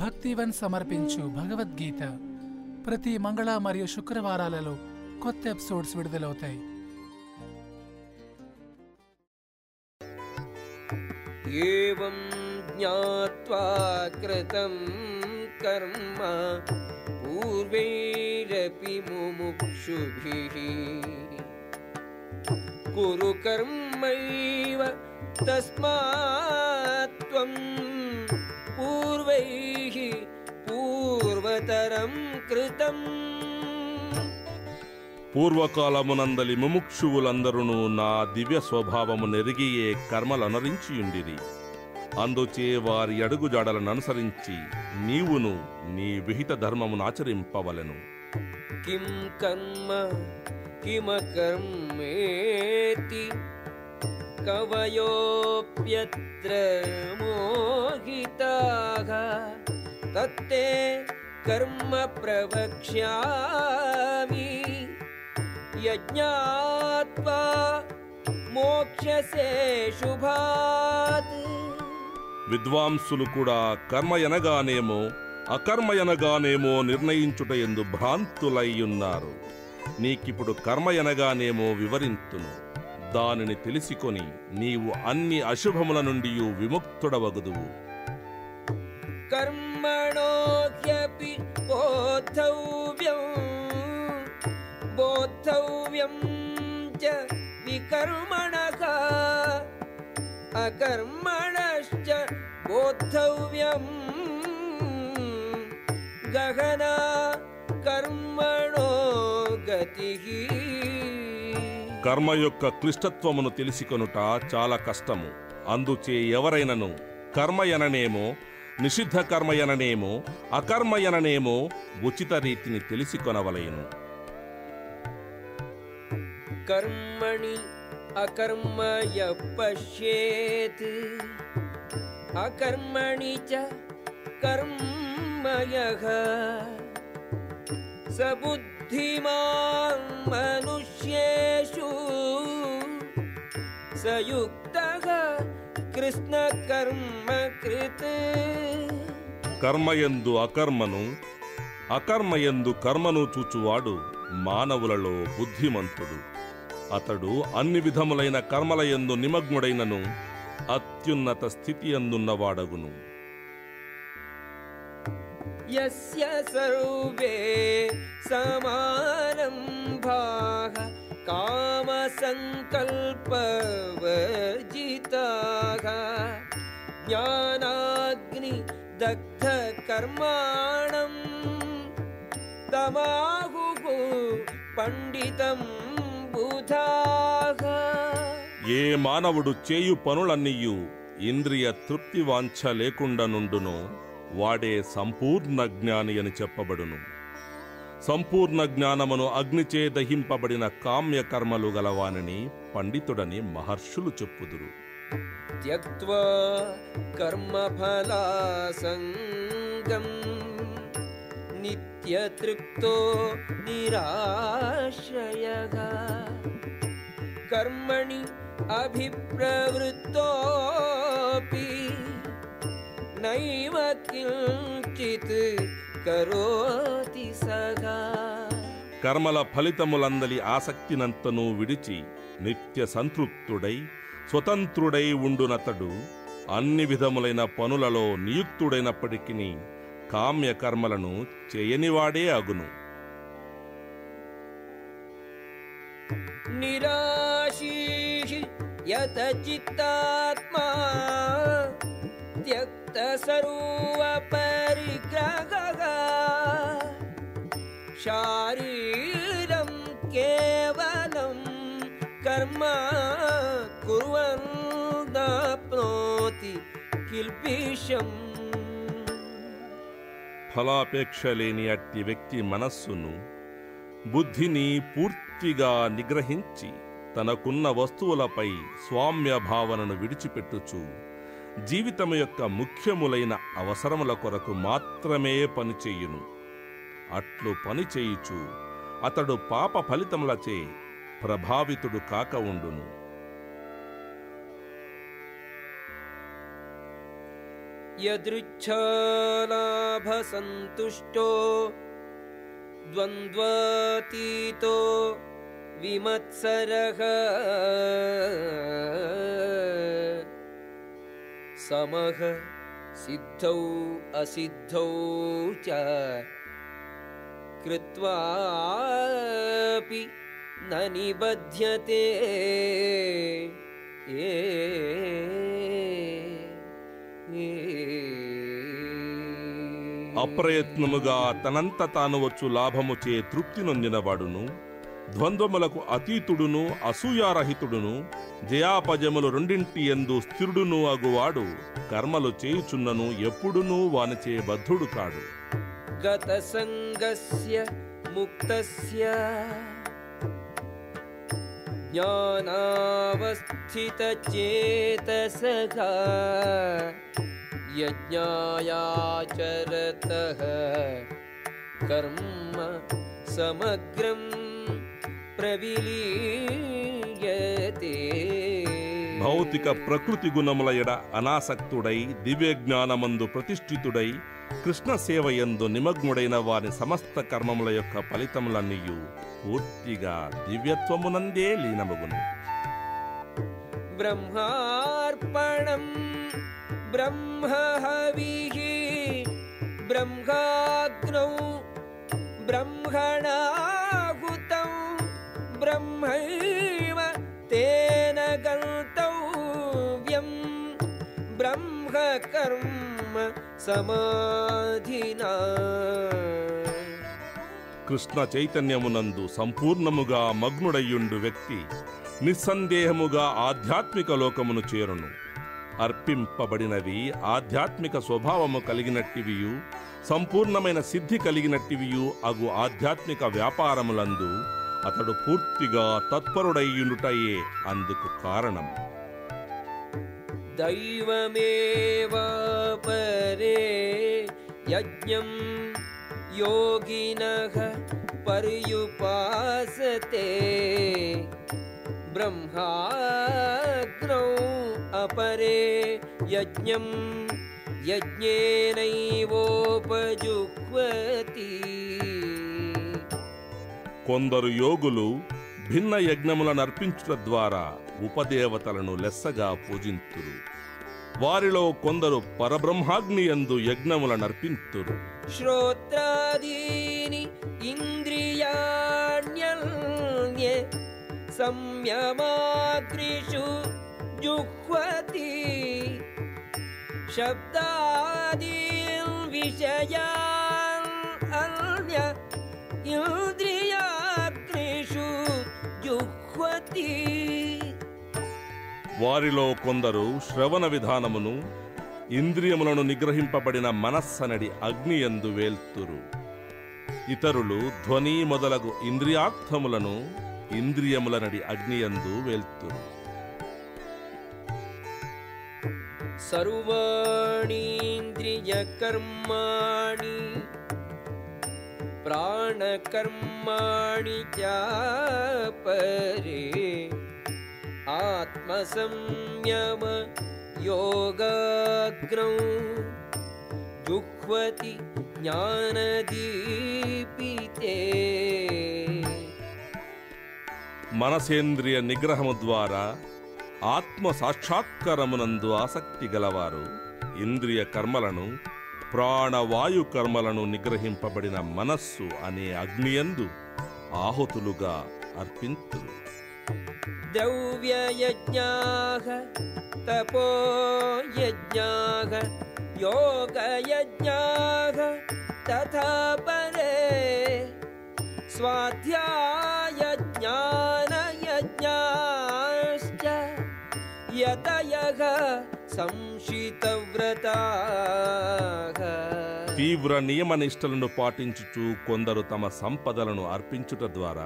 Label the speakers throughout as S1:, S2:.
S1: భక్తివన్ సమర్పించు భగవద్గీత. ప్రతి మంగళ మరియు శుక్రవారాలలో కొత్త ఎపిసోడ్స్ విడుదలవుతాయి.
S2: ఏం జ్ఞాత్వా కృతం కర్మ పూర్వైరపి ముముక్షుభిః. కురు కర్మైవ తస్మాత్వం पूर्वैः पूर्वतरं कृतम्
S3: పూర్వకాలమునందలి ముముక్షువులందరూ నా దివ్య స్వభావము నెరిగియే కర్మలనరించియుండిరి అందుచే వారి అడుగుజాడలను అనుసరించి నీవును నీ విహిత ధర్మమునాచరింపవలెను
S2: किं कर्म किमकर्मेति कवयोऽप्यत्र मोहिताः तत्ते कर्म प्रवक्ष्यामि यज्ञात्वा मोक्ष्यसे शुभात्
S3: విద్వాంసులు కూడా కర్మ ఎనగానేమో అకర్మ ఎనగానేమో నిర్ణయించుట ఎందు భ్రాంతులయ్యున్నారు నీకిప్పుడు కర్మ ఎనగానేమో వివరింతును దానిని తెలుసుకొని నీవు అన్ని అశుభముల నుండి విముక్తుడవగుదువు.
S2: కర్మణోహ్యపి బోద్ధవ్యం బోద్ధవ్యం చ వికర్మణక అకర్మణశ్చ బోద్ధవ్యం. గహన కర్మణో గతి.
S3: కర్మ యొక్క క్లిష్టత్వమును తెలుసుకొనుట చాలా కష్టము. అందుచే ఎవరైనను కర్మయననేమో నిషిద్ధ కర్మయననేమో అకర్మయననేమో ఉచిత రీతిని తెలిసికొనవలయను
S2: కర్మణి అకర్మ అకర్మణి చ కర్మయ సబుద్ధ बुद्धिमान् मनुष्येषु स युक्तः कृष्णकर्म कृत्
S3: కర్మయందు అకర్మను అకర్మయందు కర్మను చూచువాడు మానవులలో బుద్ధిమంతుడు అతడు అన్ని విధములైన కర్మలయందు నిమగ్నుడైనను అత్యున్నత స్థితి అందున్నవాడగును
S2: यस्य सर्वे समारम्भाः कामसङ्कल्पवर्जिताः ज्ञानाग्निदग्धकर्माणम् तमाहुः पण्डितं बुधाः
S3: ఏ మానవుడు చేయు పనులన్నీయు ఇంద్రియ తృప్తి వాంఛ లేకుండా నుండునో వాడే సంపూర్ణ జ్ఞాని అని చెప్పబడును. సంపూర్ణ జ్ఞానమును అగ్నిచే దహింపబడిన కామ్యకర్మలు గలవానని పండితుడని మహర్షులు చెప్పుదురు.
S2: కర్మఫలాసంగం నిత్యతృప్తో నిరాశ్రయ. కర్మణి అభిప్రవృత్తోపీ नैव किञ्चित् करोति सगा
S3: కర్మల ఫలితములందలి ఆసక్తినంతను విడిచి నిత్య సంతృప్తుడై స్వతంత్రుడై ఉండునతడు అన్ని విధములైన పనులలో నియుక్తుడైనప్పటికీ కామ్య కర్మలను చేయనివాడే అగును
S2: निराशीः यतचित्तात्मा त्यक्तसर्वपरिग्रहः शारीरं केवलं कर्म कुर्वन् नाप्नोति किल्बिषम्
S3: ఫలాపేక్ష లేని అట్టి వ్యక్తి మనస్సును బుద్ధిని పూర్తిగా నిగ్రహించి తనకున్న వస్తువులపై స్వామ్య భావనను విడిచిపెట్టుచు జీవితము యొక్క ముఖ్యములైన అవసరముల కొరకు మాత్రమే పనిచేయును అట్లు పనిచేయుచు అతడు పాప ఫలితములచే ప్రభావితుడు కాక ఉండును.
S2: యదృచ్ఛాలాభసంతుష్టో ద్వంద్వాతీతో విమత్సరః समः सिद्धौ असिद्धौ च कृत्वापि न निबध्यते ఏ
S3: అప్రయత్నముగా తనంత తాను వచ్చు లాభముచే తృప్తి నొందినవాడును ద్వంద్వములకు అతీతుడును అసూయారహితుడును జయాపజములు రెండింటి ఎందు స్థిరుడును అగువాడు. కర్మలు చేయుచున్నను ఎప్పుడునూ వానిచే బద్ధుడు కాడు.
S2: గతసంగస్య ముక్తస్య జ్ఞానావస్థితచేతసః యజ్ఞాయాచరత కర్మ సమగ్రం ప్రవిలీయతే
S3: భౌతిక ప్రకృతి గుణముల ఎడ అనాసక్తుడై దివ్యజ్ఞానమందు ప్రతిష్ఠితుడై కృష్ణ సేవయందు నిమగ్నుడైన వారి సమస్త కర్మముల యొక్క ఫలితములన్నీయు పూర్తిగా దివ్యత్వమునందే లీనమగును
S2: బ్రహ్మార్పణం బ్రహ్మహవిః బ్రహ్మాగ్నౌ బ్రహ్మణాహుతం బ్రహ్మైవ తేన గంతవ్యం బ్రహ్మకర్మ సమాధినా
S3: కృష్ణ చైతన్యమునందు సంపూర్ణముగా మగ్నుడయ్యుండు వ్యక్తి నిస్సందేహముగా ఆధ్యాత్మిక లోకమును చేరును. అర్పింపబడినవి ఆధ్యాత్మిక స్వభావము కలిగినట్టివియు సంపూర్ణమైన సిద్ధి కలిగినట్టివియు అగు ఆధ్యాత్మిక వ్యాపారములందు అతడు పూర్తిగా తత్పరుడయ్యుండుటయే అందుకు కారణం.
S2: దైవమేవాపరే యజ్ఞం యోగినః పర్యుపాసతే బ్రహ్మాగ్నౌ అపరే యజ్ఞం యజ్ఞేనైవోపజుహ్వతి.
S3: కొందరు యోగులు భిన్న యజ్ఞములనర్పించుట ద్వారా ఉపదేవతలను లెస్సగా పూజింతురు. వారిలో కొందరు పరబ్రహ్మాగ్ని
S2: ఎందు యజ్ఞములనర్పింతురు శ్రోత్రాదీని ఇంద్రియాణ్య సంయమాగ్రిషు జుహ్వతి. శబ్దాదీ విషయా
S3: వారిలో కొందరు శ్రవణ విధానమును ఇంద్రియములను నిగ్రహింపబడిన మనస్సనడి అగ్ని ఎందు వేల్తురు. ఇతరులు ధ్వని మొదలగు ఇంద్రియార్థములను ఇంద్రియములనడి అగ్ని ఎందు వేల్తురు.
S2: సర్వాణీంద్రియకర్మాణి ప్రాణకర్మాణి చాపరే. आत्मसंयम योगाग्रौ जुह्वति ज्ञानदीपिते
S3: మనసేంద్రియ నిగ్రహము ద్వారా ఆత్మ సాక్షాత్కారమునందు ఆసక్తి గలవారు ఇంద్రియ కర్మలను ప్రాణవాయు కర్మలను నిగ్రహింపబడిన మనస్సు అనే అగ్నియందు ఆహుతులుగా అర్పింతురు
S2: द्रव्ययज्ञाः तपोयज्ञाः योगयज्ञाः तथा परे स्वाध्यायज्ञानयज्ञाश्च यतयः संशितव्रताः
S3: తీవ్ర నియమ నిష్టలను పాటించుచు కొందరు తమ సంపదలను అర్పించుట ద్వారా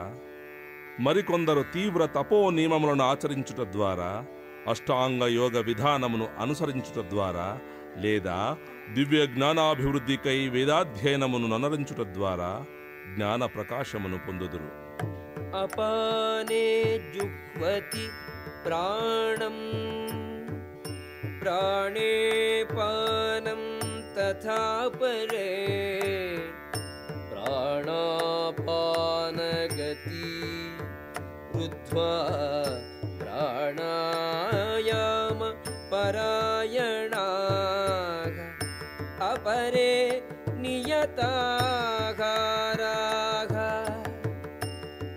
S3: మరికొందరు తీవ్ర తపో నియమములను ఆచరించుట ద్వారా అష్టాంగ యోగ విధానమును అనుసరించుట ద్వారా లేదా దివ్య జ్ఞానాభివృద్ధికై వేదాధ్యయనమును ననరించుట ద్వారా జ్ఞాన ప్రకాశమును పొందుదురు.
S2: అపానే జుహ్వతి ప్రాణం ప్రాణే పానం తథా పరే ప్రాణాపాన रुद्ध्वा प्राणायाम परायणाः अपरे नियताहाराः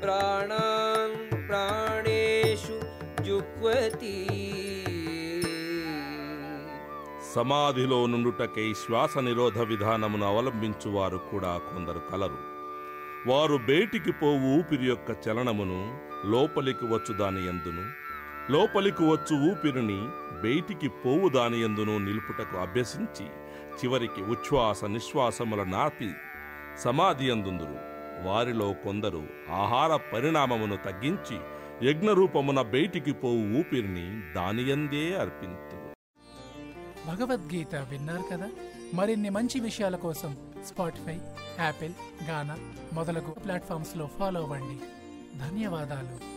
S2: प्राणान् प्राणेषु जुह्वति
S3: సమాధిలో నుండుటకై శ్వాస నిరోధ విధానమును అవలంబించువారు కూడా కొందరు కలరు వారు బయటికి పోవు ఊపిరి యొక్క చలనమును లోపలికి వచ్చు దాని ఎందును లోపలికి వచ్చు ఊపిరిని బయటికి పోవు దాని ఎందును నిలుపుటకు అభ్యసించి చివరికి ఉచ్ఛ్వాస నిశ్వాసముల నాపి సమాధి అందుందురు వారిలో కొందరు ఆహార పరిణామమును తగ్గించి యజ్ఞరూపమున బయటికి పోవు ఊపిరిని దానియందే అర్పింతురు.
S1: భగవద్గీత విన్నారు కదా? మరిన్ని మంచి విషయాల కోసం స్పాటిఫై యాపిల్ గానా మొదలగు ప్లాట్ఫామ్స్లో ఫాలో అవ్వండి. ధన్యవాదాలు.